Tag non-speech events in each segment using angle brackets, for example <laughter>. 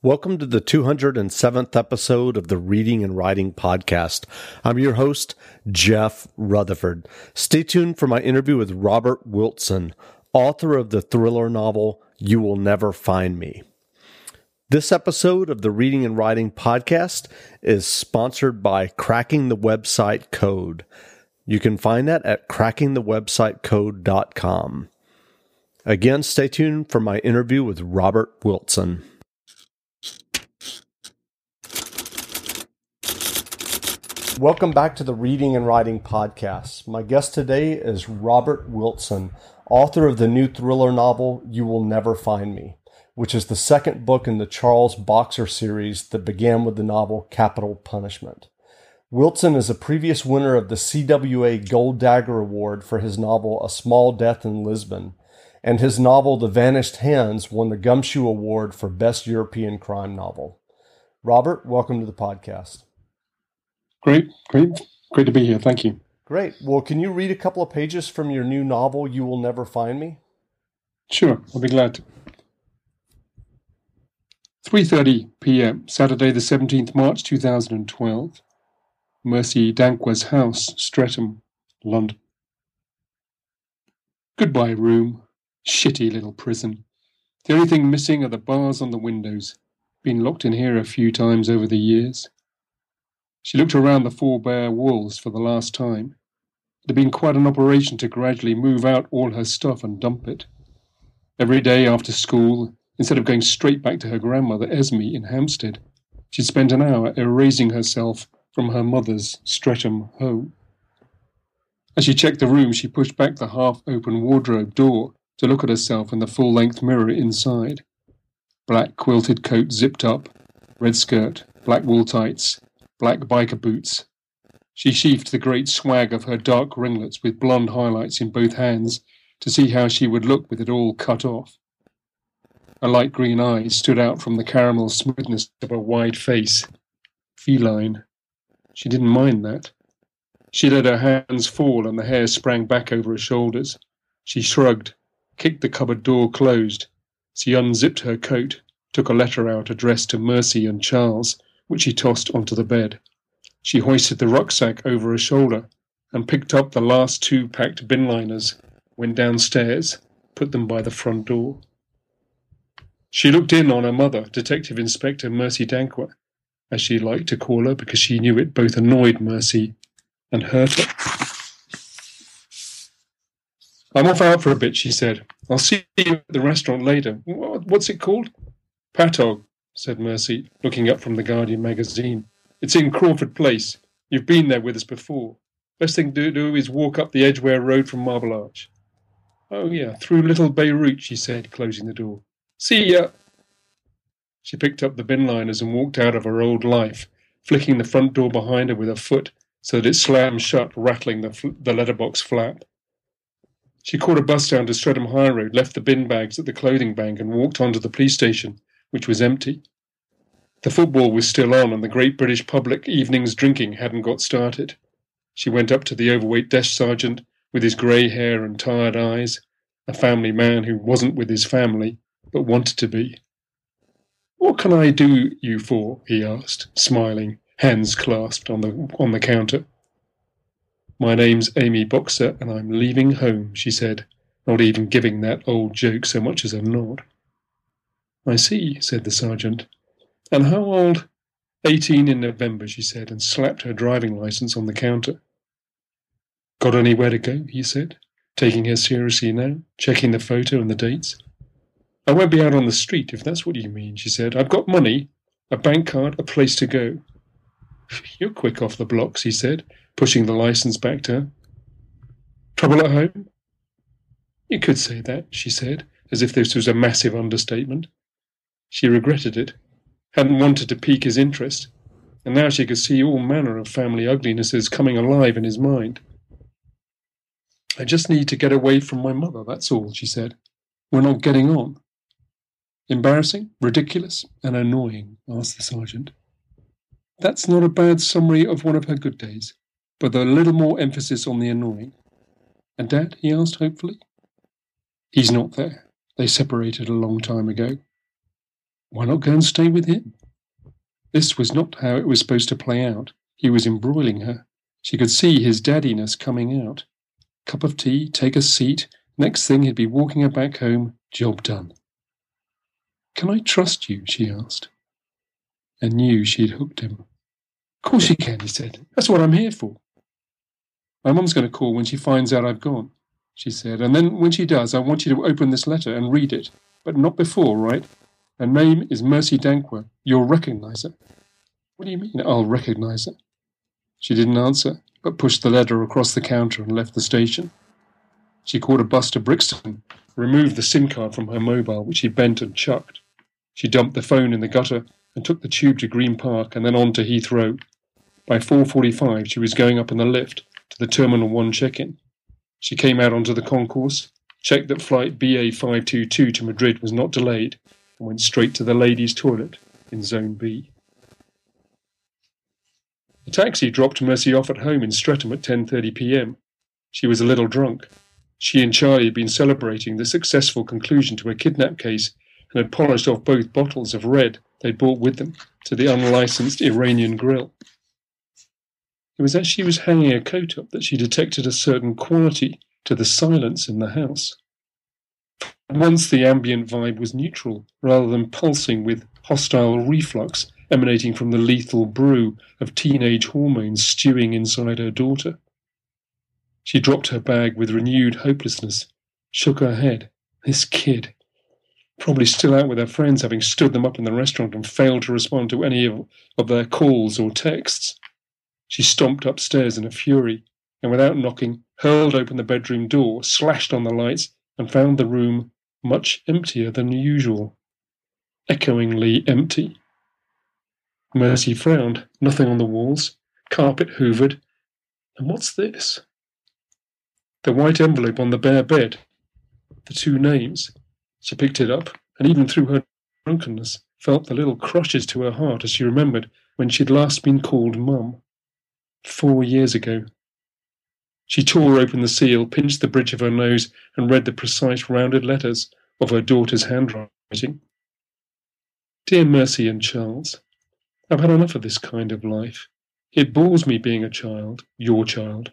Welcome to the 207th episode of the Reading and Writing Podcast. I'm your host, Jeff Rutherford. Stay tuned for my interview with Robert Wilson, author of the thriller novel You Will Never Find Me. This episode of the Reading and Writing Podcast is sponsored by Cracking the Website Code. You can find that at crackingthewebsitecode.com. Again, stay tuned for my interview with Robert Wilson. Welcome back to the Reading and Writing Podcast. My guest today is Robert Wilson, author of the new thriller novel You Will Never Find Me, which is the second book in the Charles Boxer series that began with the novel Capital Punishment. Wilson is a previous winner of the CWA Gold Dagger Award for his novel A Small Death in Lisbon, and his novel The Vanished Hands won the Gumshoe Award for Best European Crime Novel. Robert, welcome to the podcast. Great, great, great to be here. Thank you. Great. Well, can you read a couple of pages from your new novel, You Will Never Find Me? Sure, I'll be glad 3:30 p.m. Saturday the 17th March 2012. Mercy Danquah's house, Streatham, London. Goodbye room. Shitty little prison. The only thing missing are the bars on the windows. Been locked in here a few times over the years. She looked around the four bare walls for the last time. It had been quite an operation to gradually move out all her stuff and dump it. Every day after school, instead of going straight back to her grandmother Esme in Hampstead, she spent an hour erasing herself from her mother's Streatham home. As she checked the room, she pushed back the half open wardrobe door to look at herself in the full length mirror inside. Black quilted coat zipped up, red skirt, black wool tights, black biker boots. She sheathed the great swag of her dark ringlets with blonde highlights in both hands to see how she would look with it all cut off. Her light green eyes stood out from the caramel smoothness of her wide face. Feline. She didn't mind that. She let her hands fall and the hair sprang back over her shoulders. She shrugged, kicked the cupboard door closed. She unzipped her coat, took a letter out addressed to Mercy and Charles, which he tossed onto the bed. She hoisted the rucksack over her shoulder and picked up the last two packed bin liners, went downstairs, put them by the front door. She looked in on her mother, Detective Inspector Mercy Danquah, as she liked to call her because she knew it both annoyed Mercy and hurt her. I'm off out for a bit, she said. I'll see you at the restaurant later. What's it called? Patogh, said Mercy, looking up from the Guardian magazine. It's in Crawford Place. You've been there with us before. Best thing to do is walk up the Edgware Road from Marble Arch. Oh, yeah, through Little Beirut, she said, closing the door. See ya! She picked up the bin liners and walked out of her old life, flicking the front door behind her with her foot so that it slammed shut, rattling the, fl- the letterbox flap. She caught a bus down to Streatham High Road, left the bin bags at the clothing bank, and walked on to the police station, which was empty. The football was still on, and the great British public evening's drinking hadn't got started. She went up to the overweight desk sergeant with his grey hair and tired eyes, a family man who wasn't with his family, but wanted to be. What can I do you for? he asked, smiling, hands clasped on the on the counter. My name's Amy Boxer, and I'm leaving home, she said, not even giving that old joke so much as a nod. I see, said the sergeant. And how old? Eighteen in November, she said, and slapped her driving license on the counter. Got anywhere to go? he said, taking her seriously now, checking the photo and the dates. I won't be out on the street, if that's what you mean, she said. I've got money, a bank card, a place to go. <laughs> You're quick off the blocks, he said, pushing the license back to her. Trouble at home? You could say that, she said, as if this was a massive understatement. She regretted it, hadn't wanted to pique his interest, and now she could see all manner of family uglinesses coming alive in his mind. I just need to get away from my mother, that's all, she said. We're not getting on. Embarrassing, ridiculous, and annoying, asked the sergeant. That's not a bad summary of one of her good days, but a little more emphasis on the annoying. And Dad? he asked hopefully. He's not there. They separated a long time ago. Why not go and stay with him? This was not how it was supposed to play out. He was embroiling her. She could see his daddiness coming out. Cup of tea, take a seat. Next thing he'd be walking her back home, job done. Can I trust you? she asked, and knew she'd hooked him. Of course you can, he said. That's what I'm here for. My mum's going to call when she finds out I've gone, she said, and then when she does, I want you to open this letter and read it, but not before, right? Her name is Mercy Danquah. You'll recognize her. What do you mean, I'll recognize her? She didn't answer, but pushed the letter across the counter and left the station. She caught a bus to Brixton, removed the SIM card from her mobile, which she bent and chucked. She dumped the phone in the gutter and took the tube to Green Park and then on to Heathrow. By 4.45 she was going up in the lift to the Terminal 1 check-in. She came out onto the concourse, checked that flight BA522 to Madrid was not delayed, and went straight to the ladies' toilet in Zone B. The taxi dropped Mercy off at home in Streatham at 10:30 p.m. She was a little drunk. She and Charlie had been celebrating the successful conclusion to a kidnap case and had polished off both bottles of red they'd brought with them to the unlicensed Iranian grill. It was as she was hanging her coat up that she detected a certain quality to the silence in the house. Once the ambient vibe was neutral, rather than pulsing with hostile reflux emanating from the lethal brew of teenage hormones stewing inside her daughter. She dropped her bag with renewed hopelessness, shook her head. This kid. Probably still out with her friends, having stood them up in the restaurant and failed to respond to any of, of their calls or texts. She stomped upstairs in a fury, and without knocking, hurled open the bedroom door, slashed on the lights, and found the room much emptier than usual. Echoingly empty. Mercy frowned. Nothing on the walls. Carpet hoovered. And what's this? The white envelope on the bare bed. The two names. She picked it up, and even through her drunkenness, felt the little crushes to her heart as she remembered when she'd last been called Mum. Four years ago. She tore open the seal, pinched the bridge of her nose, and read the precise rounded letters of her daughter's handwriting. Dear Mercy and Charles, I've had enough of this kind of life. It bores me being a child, your child.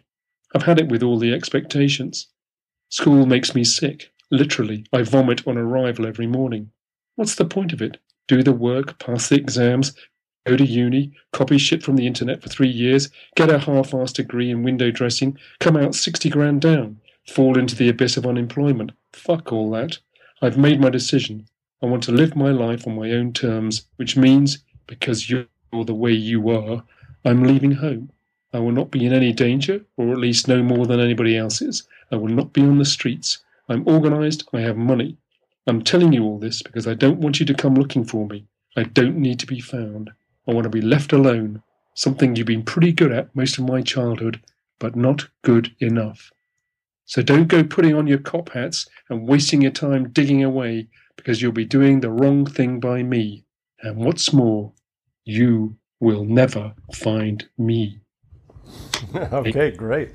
I've had it with all the expectations. School makes me sick. Literally, I vomit on arrival every morning. What's the point of it? Do the work, pass the exams, go to uni, copy shit from the internet for three years, get a half-assed degree in window dressing, come out 60 grand down, fall into the abyss of unemployment. Fuck all that. I've made my decision. I want to live my life on my own terms, which means because you're the way you are, I'm leaving home. I will not be in any danger, or at least no more than anybody else is. I will not be on the streets. I'm organized. I have money. I'm telling you all this because I don't want you to come looking for me. I don't need to be found. I want to be left alone. Something you've been pretty good at most of my childhood, but not good enough. So don't go putting on your cop hats and wasting your time digging away because you'll be doing the wrong thing by me. And what's more, you will never find me. <laughs> okay, great.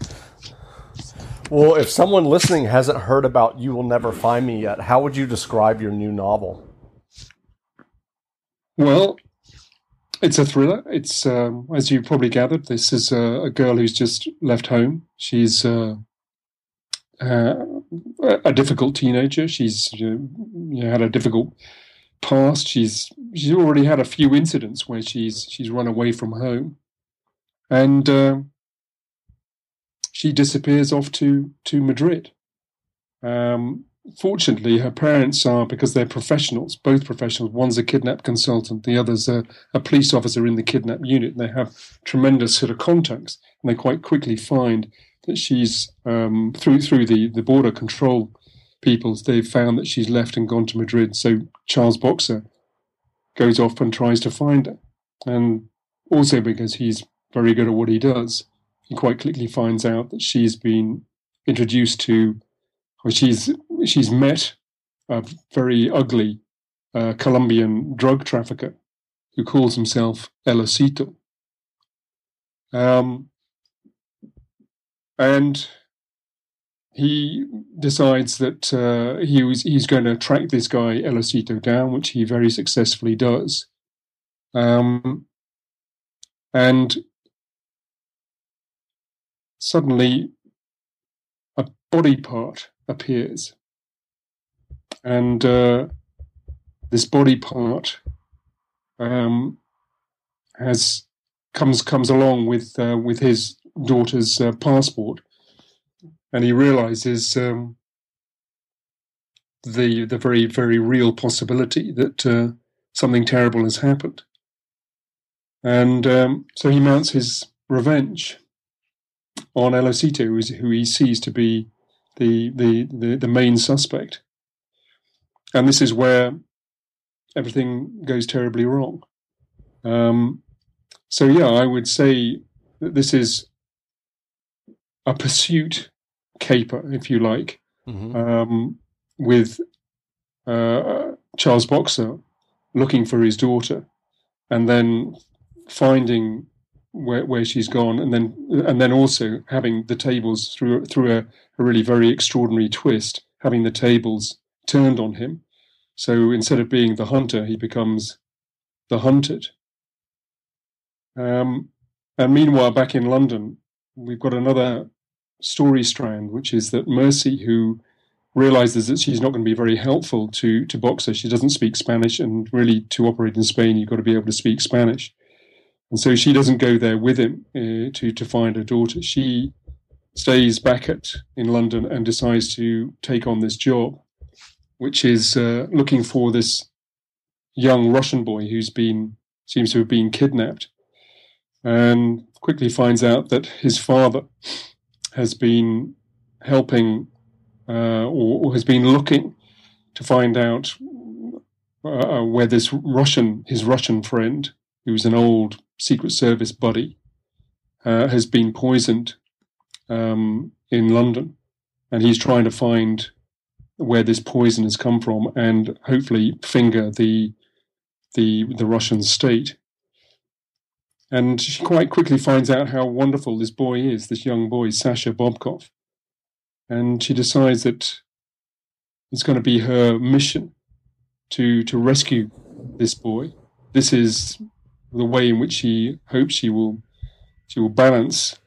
Well, if someone listening hasn't heard about You Will Never Find Me yet, how would you describe your new novel? Well, it's a thriller. It's, um, as you probably gathered, this is a, a girl who's just left home. She's uh, uh, a difficult teenager. She's you know, had a difficult past. She's she's already had a few incidents where she's she's run away from home, and uh, she disappears off to to Madrid. Um, fortunately, her parents are because they're professionals, both professionals. One's a kidnap consultant, the other's a, a police officer in the kidnap unit. They have tremendous sort of contacts, and they quite quickly find that she's um, through through the the border control people, They've found that she's left and gone to Madrid. So Charles Boxer goes off and tries to find her, and also because he's very good at what he does, he quite quickly finds out that she's been introduced to, or she's she's met a very ugly uh, Colombian drug trafficker who calls himself El Osito. Um, and he decides that uh, he was he's going to track this guy El Osito down, which he very successfully does. Um, and suddenly, a body part appears, and uh, this body part um, has comes comes along with uh, with his daughter's uh, passport. And he realizes um, the the very very real possibility that uh, something terrible has happened, and um, so he mounts his revenge on El Osito, who he sees to be the, the the the main suspect, and this is where everything goes terribly wrong. Um, so yeah, I would say that this is a pursuit caper, if you like, mm-hmm. um, with uh, Charles Boxer looking for his daughter, and then finding where, where she's gone, and then and then also having the tables through through a, a really very extraordinary twist, having the tables turned on him. So instead of being the hunter, he becomes the hunted. Um, and meanwhile, back in London, we've got another story strand, which is that Mercy, who realizes that she's not going to be very helpful to to Boxer, she doesn't speak Spanish, and really to operate in Spain, you've got to be able to speak Spanish. And so she doesn't go there with him uh, to to find her daughter. She stays back at in London and decides to take on this job, which is uh, looking for this young Russian boy who's been seems to have been kidnapped, and quickly finds out that his father has been helping uh, or, or, has been looking to find out uh, uh, where this Russian, his Russian friend, who's an old Secret Service buddy, uh, has been poisoned um, in London, and he's trying to find where this poison has come from and hopefully finger the the the Russian state. And she quite quickly finds out how wonderful this boy is, this young boy, Sasha Bobkov. And she decides that it's going to be her mission to, to rescue this boy. This is the way in which she hopes she will she will balance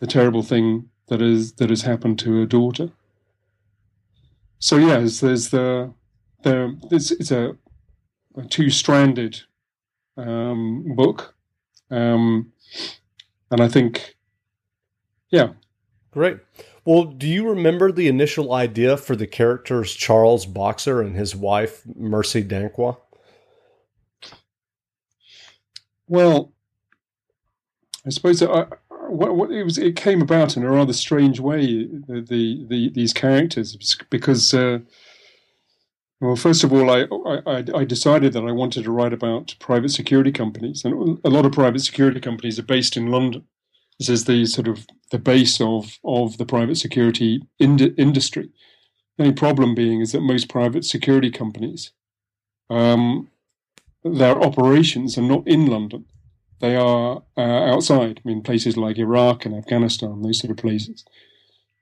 the terrible thing that is that has happened to her daughter. So yes, there's the there it's, it's a, a two stranded um, book um, and I think, yeah. Great. Well, do you remember the initial idea for the characters Charles Boxer and his wife Mercy Danquah? Well, I suppose I, what, what, it was it came about in a rather strange way. The, the, the these characters because uh, well, first of all, I, I, I decided that I wanted to write about private security companies, and a lot of private security companies are based in London. This is the sort of the base of of the private security ind- industry. The only problem being is that most private security companies, um, their operations are not in London; they are uh, outside. I mean, places like Iraq and Afghanistan, those sort of places.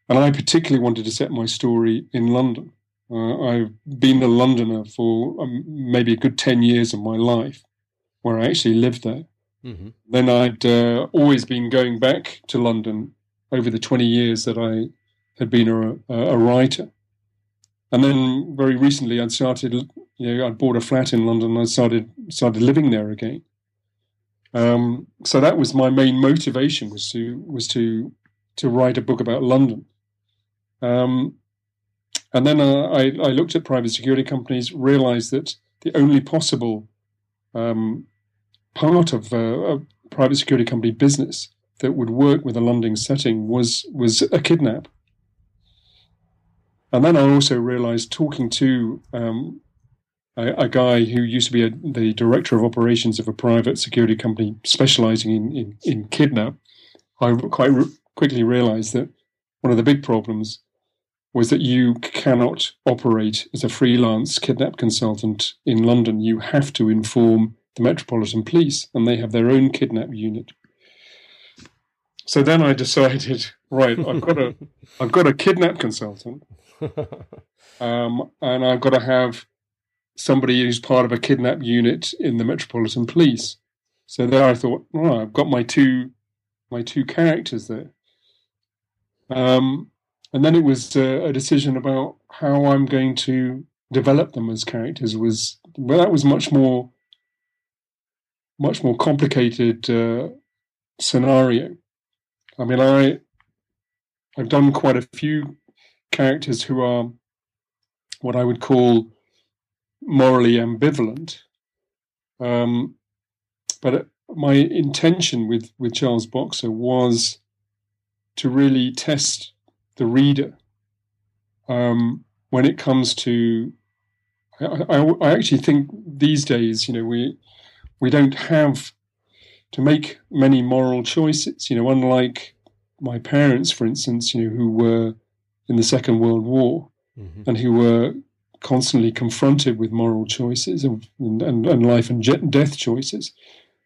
And I particularly wanted to set my story in London uh, I've been a Londoner for um, maybe a good 10 years of my life, where I actually lived there. Mm-hmm. Then I'd uh, always been going back to London over the 20 years that I had been a, a, writer. And then very recently I'd started, you know, I'd bought a flat in London and I started, started living there again. Um, so that was my main motivation was to, was to, to write a book about London. Um, and then uh, I, I, looked at private security companies, realized that the only possible um, part of uh, a private security company business that would work with a London setting was was a kidnap. And then I also realized, talking to um, a, a, guy who used to be a, the director of operations of a private security company specializing in, in, in kidnap, I quite re- quickly realized that one of the big problems was that you cannot operate as a freelance kidnap consultant in London. You have to inform the Metropolitan Police, and they have their own kidnap unit. so then I decided, <laughs> right, I've got a, I've got a kidnap consultant, <laughs> um, and I've got to have somebody who's part of a kidnap unit in the Metropolitan Police. So there, I thought, oh, I've got my two, my two characters there. Um, and then it was uh, a decision about how I'm going to develop them as characters. Was well, that was much more, much more complicated uh, scenario. I mean, I I've done quite a few characters who are what I would call morally ambivalent. Um, but my intention with, with Charles Boxer was to really test the reader um, when it comes to. I, I, I, actually think these days, you know, we we don't have to make many moral choices. You know, unlike my parents, for instance, you know, who were in the Second World War mm-hmm. and who were constantly confronted with moral choices and, and, and life and death choices,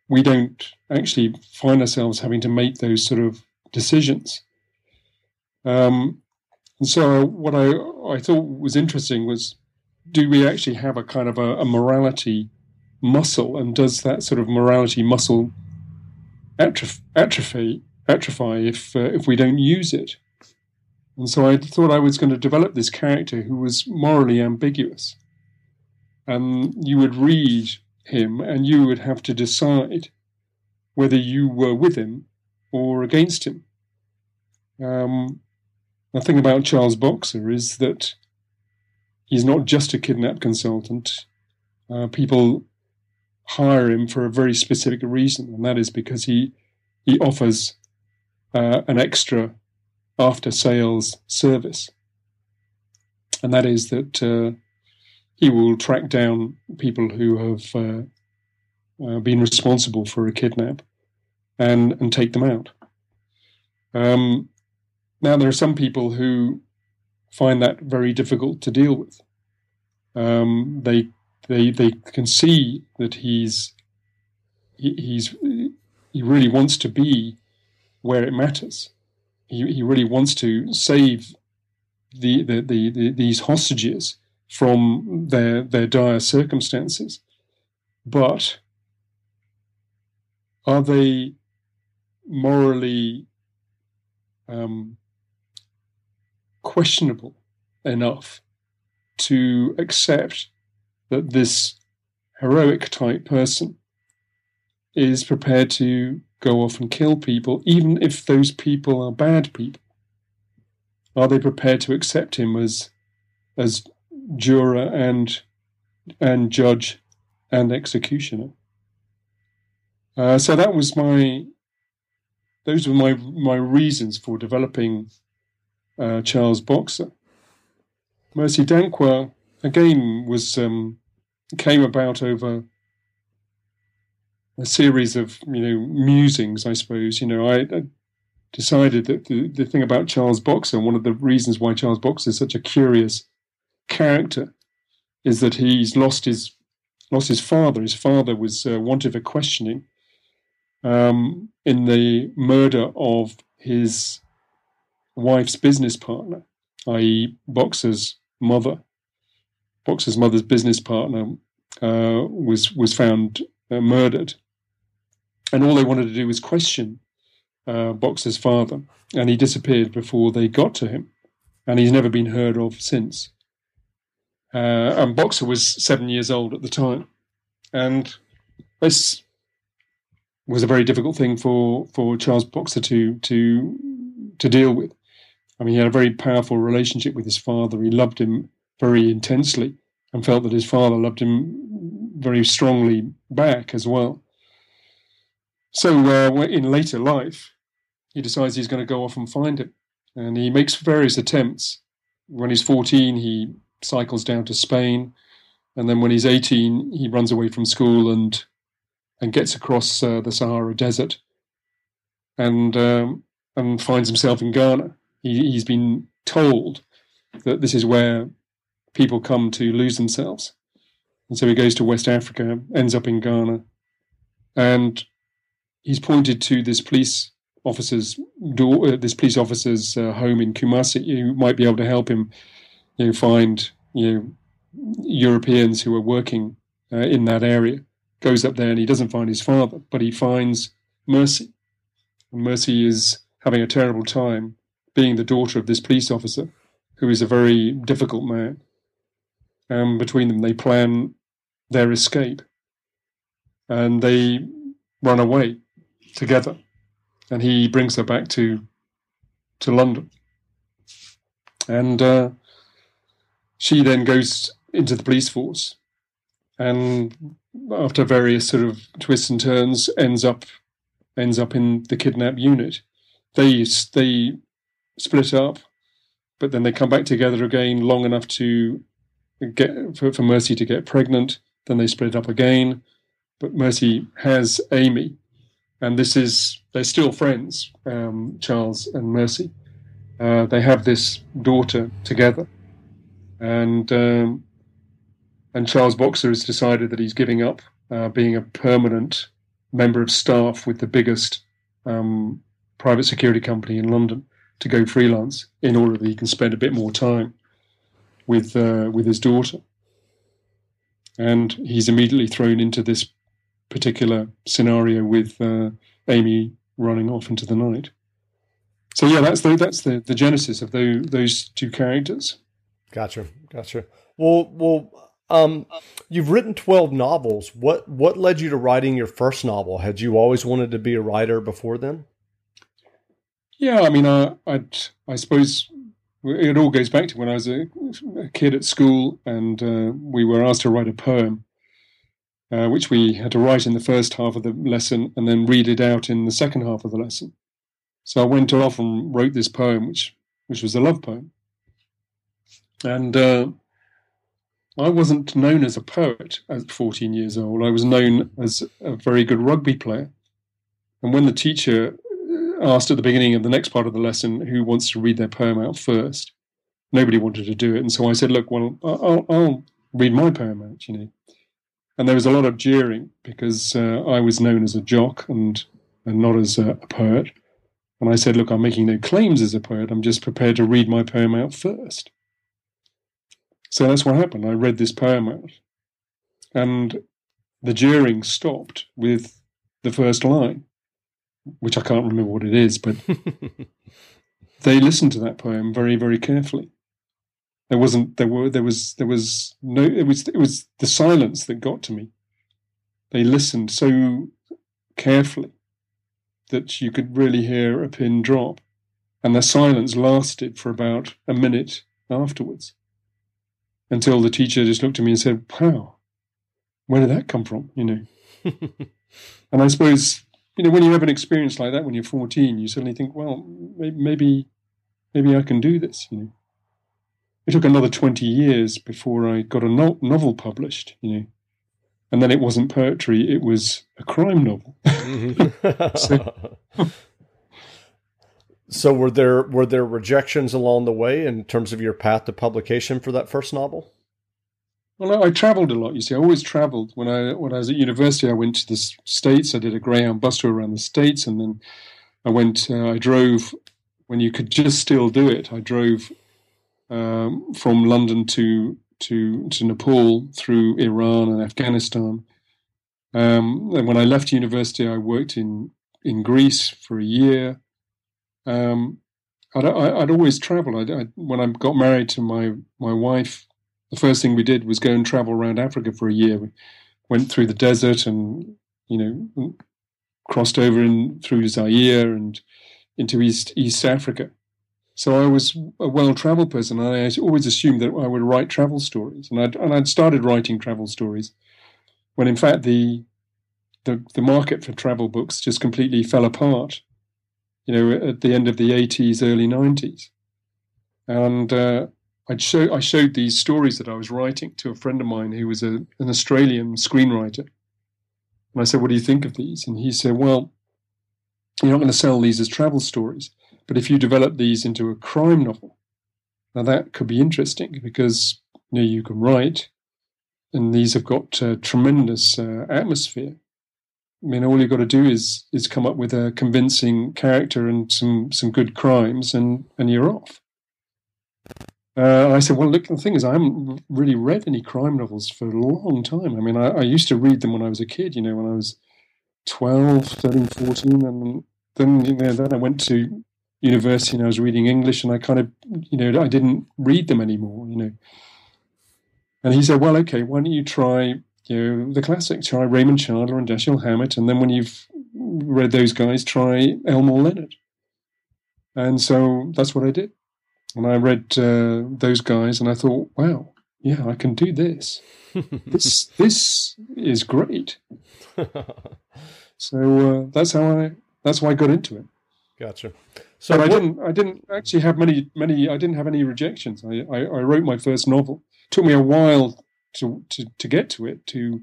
we don't actually find ourselves having to make those sort of decisions. Um, and so, what I, I thought was interesting was do we actually have a kind of a, a morality muscle, and does that sort of morality muscle atrophy, atrophy, atrophy if, uh, if we don't use it? And so I thought I was going to develop this character who was morally ambiguous. And you would read him and you would have to decide whether you were with him or against him. Um, the thing about Charles Boxer is that he's not just a kidnap consultant. Uh, people hire him for a very specific reason, and that is because he he offers uh, an extra after sales service. And that is that uh, he will track down people who have uh, uh, been responsible for a kidnap and, and take them out. Um, now, there are some people who find that very difficult to deal with. Um, they, they, they can see that he's, he, he's, he really wants to be where it matters he, he really wants to save the, the, the, the, these hostages from their their dire circumstances, but are they morally um, questionable enough to accept that this heroic type person is prepared to go off and kill people, even if those people are bad people? Are they prepared to accept him as as juror and and judge and executioner? Uh, so that was my those were my my reasons for developing uh, Charles Boxer. Mercy Danquah again was um, came about over a series of you know musings, I suppose. You know, I, I decided that the, the thing about Charles Boxer, one of the reasons why Charles Boxer is such a curious character, is that he's lost his lost his father. His father was uh, wanted for questioning um, in the murder of his wife's business partner, i.e., Boxer's mother. Boxer's mother's business partner uh, was was found uh, murdered and all they wanted to do was question uh, Boxer's father, and he disappeared before they got to him, and he's never been heard of since. Uh, and Boxer was seven years old at the time, and this was a very difficult thing for for Charles Boxer to to to deal with. I mean, he had a very powerful relationship with his father. He loved him very intensely, and felt that his father loved him very strongly back as well. So uh, in later life, he decides he's going to go off and find it. And he makes various attempts. When he's 14, he cycles down to Spain. And then when he's 18, he runs away from school and and gets across uh, the Sahara Desert and um, and finds himself in Ghana. He, he's been told that this is where people come to lose themselves. And so he goes to West Africa, ends up in Ghana, and he's pointed to this police officer's door, uh, this police officer's uh, home in Kumasi, you might be able to help him, you know, find you know Europeans who are working uh, in that area. Goes up there and he doesn't find his father, but he finds Mercy. And Mercy is having a terrible time being the daughter of this police officer, who is a very difficult man. And between them, they plan their escape, and they run away together. And he brings her back to to London, and uh, she then goes into the police force, and after various sort of twists and turns, ends up ends up in the kidnap unit. They they split up, but then they come back together again long enough to get for, for Mercy to get pregnant. Then they split up again, but Mercy has Amy, and this is they're still friends, um, Charles and Mercy. Uh, they have this daughter together, and um, and Charles Boxer has decided that he's giving up uh, being a permanent member of staff with the biggest um, private security company in London to go freelance in order that he can spend a bit more time with uh, with his daughter. And he's immediately thrown into this particular scenario with uh, Amy running off into the night. So yeah, that's the that's the, the genesis of those those two characters. Gotcha, gotcha. Well, well, um, you've written twelve novels. What what led you to writing your first novel? Had you always wanted to be a writer before then? Yeah, I mean, I i I suppose it all goes back to when I was a, a kid at school, and uh, we were asked to write a poem, uh, which we had to write in the first half of the lesson and then read it out in the second half of the lesson. So I went off and wrote this poem, which which was a love poem, and uh, I wasn't known as a poet at 14 years old. I was known as a very good rugby player, and when the teacher asked at the beginning of the next part of the lesson who wants to read their poem out first. Nobody wanted to do it, and so I said, "Look, well, I'll, I'll read my poem out," you know. And there was a lot of jeering because uh, I was known as a jock and and not as a, a poet. And I said, "Look, I'm making no claims as a poet. I'm just prepared to read my poem out first. So that's what happened. I read this poem out, and the jeering stopped with the first line which I can't remember what it is, but <laughs> they listened to that poem very, very carefully. There wasn't there were there was there was no it was it was the silence that got to me. They listened so carefully that you could really hear a pin drop. And the silence lasted for about a minute afterwards. Until the teacher just looked at me and said, Wow, where did that come from? You know. <laughs> and I suppose you know, when you have an experience like that when you're 14, you suddenly think, well, maybe, maybe I can do this. You know, it took another 20 years before I got a no- novel published. You know, and then it wasn't poetry; it was a crime novel. <laughs> so, <laughs> so, were there were there rejections along the way in terms of your path to publication for that first novel? Well, I travelled a lot. You see, I always travelled. When I when I was at university, I went to the states. I did a Greyhound bus tour around the states, and then I went. Uh, I drove when you could just still do it. I drove um, from London to to to Nepal through Iran and Afghanistan. Um, and when I left university, I worked in in Greece for a year. Um, I'd, I'd, always travelled. I, when I got married to my my wife the first thing we did was go and travel around Africa for a year. We went through the desert and you know crossed over in through Zaire and into East East Africa. So I was a well-traveled person, and I always assumed that I would write travel stories, and I'd and I'd started writing travel stories when in fact the the, the market for travel books just completely fell apart. You know, at the end of the 80s, early 90s, and uh, I'd show, I showed these stories that I was writing to a friend of mine who was a, an Australian screenwriter. And I said, What do you think of these? And he said, Well, you're not going to sell these as travel stories, but if you develop these into a crime novel, now that could be interesting because you know you can write, and these have got tremendous uh, atmosphere. I mean, all you've got to do is is come up with a convincing character and some some good crimes, and and you're off. Uh, I said, well, look, the thing is, I haven't really read any crime novels for a long time. I mean, I, I, used to read them when I was a kid, you know, when I was 12, 13, 14. And then, you know, then I went to university and I was reading English and I kind of, you know, I didn't read them anymore, you know. And he said, well, okay, why don't you try, you know, the classics, try Raymond Chandler and Dashiell Hammett. And then when you've read those guys, try Elmore Leonard. And so that's what I did. And I read uh, those guys, and I thought, wow, yeah, I can do this. <laughs> this this is great. <laughs> so uh, that's how I that's why I got into it. Gotcha. So but I didn't I didn't actually have many many I didn't have any rejections. I, I, I wrote my first novel. It took me a while to, to to get to it. To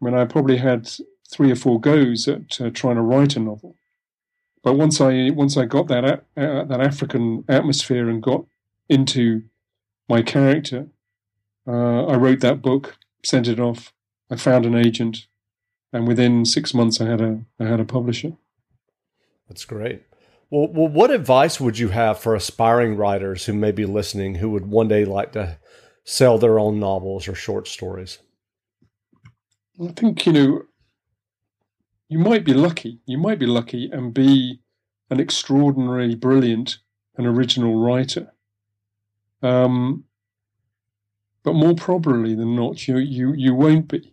I mean, I probably had three or four goes at uh, trying to write a novel. But once I once I got that uh, that African atmosphere and got into my character, uh, I wrote that book, sent it off. I found an agent, and within six months, I had a I had a publisher. That's great. Well, well, what advice would you have for aspiring writers who may be listening who would one day like to sell their own novels or short stories? I think you know you might be lucky. You might be lucky and be an extraordinarily brilliant and original writer. Um, but more probably than not, you, you, you won't be.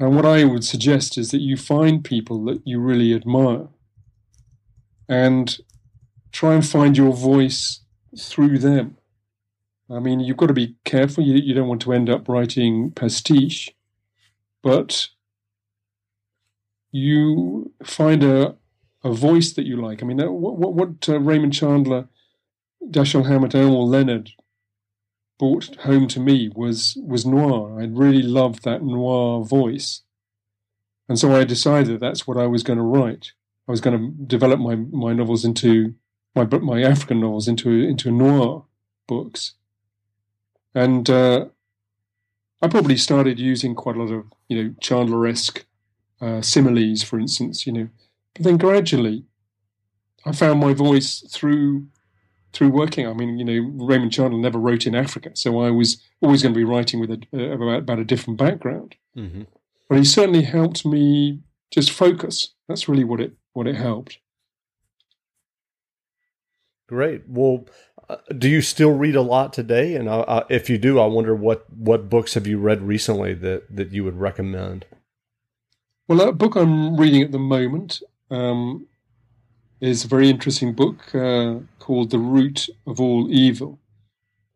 And what I would suggest is that you find people that you really admire and try and find your voice through them. I mean, you've got to be careful. You, you don't want to end up writing pastiche, but you find a a voice that you like. I mean, what what, what uh, Raymond Chandler, Dashiell Hammett, Elmore Leonard brought home to me was was noir. I really loved that noir voice, and so I decided that's what I was going to write. I was going to develop my my novels into my my African novels into into noir books, and uh, I probably started using quite a lot of you know Chandler-esque uh, similes, for instance, you know. But then gradually, I found my voice through through working. I mean, you know, Raymond Chandler never wrote in Africa, so I was always going to be writing with a, uh, about, about a different background. Mm-hmm. But he certainly helped me just focus. That's really what it what it helped. Great. Well, uh, do you still read a lot today? And uh, uh, if you do, I wonder what what books have you read recently that that you would recommend? Well, a book I'm reading at the moment um, is a very interesting book uh, called The Root of All Evil.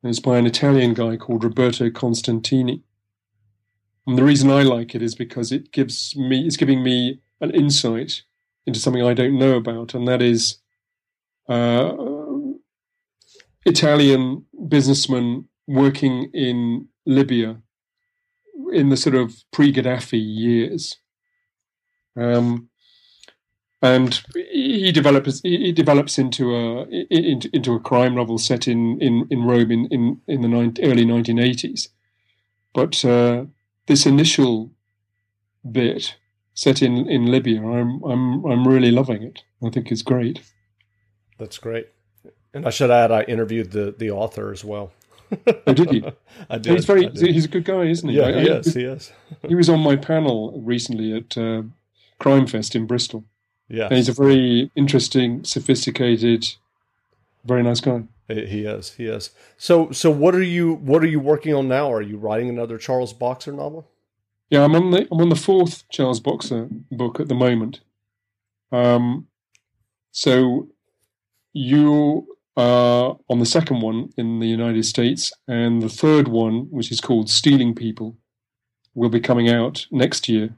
And it's by an Italian guy called Roberto Constantini. And the reason I like it is because it gives me, it's giving me an insight into something I don't know about, and that is uh, Italian businessmen working in Libya in the sort of pre-Gaddafi years. Um, and he develops he develops into a into, into a crime novel set in in, in Rome in in, in the 19, early 1980s. But uh, this initial bit set in, in Libya, I'm I'm I'm really loving it. I think it's great. That's great. And I should add, I interviewed the the author as well. oh, did you? <laughs> I did. He's very. Did. He's a good guy, isn't he? Yeah, I, he is. He is. he was on <laughs> my panel recently at uh, Crime Fest in Bristol. Yeah, and he's a very interesting, sophisticated, very nice guy. He is. He is. So, so what are you? What are you working on now? Are you writing another Charles Boxer novel? Yeah, I'm on the I'm on the fourth Charles Boxer book at the moment. Um, so you are on the second one in the United States, and the third one, which is called Stealing People, will be coming out next year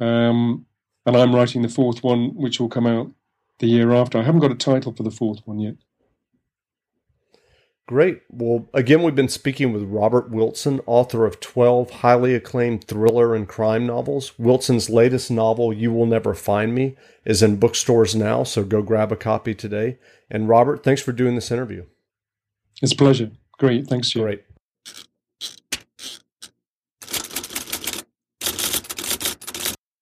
um, and I'm writing the fourth one, which will come out the year after. I haven't got a title for the fourth one yet. Great. Well, again, we've been speaking with Robert Wilson, author of 12 highly acclaimed thriller and crime novels. Wilson's latest novel, You Will Never Find Me, is in bookstores now, so go grab a copy today. And Robert, thanks for doing this interview. It's a pleasure. Great. Thanks, you. Great.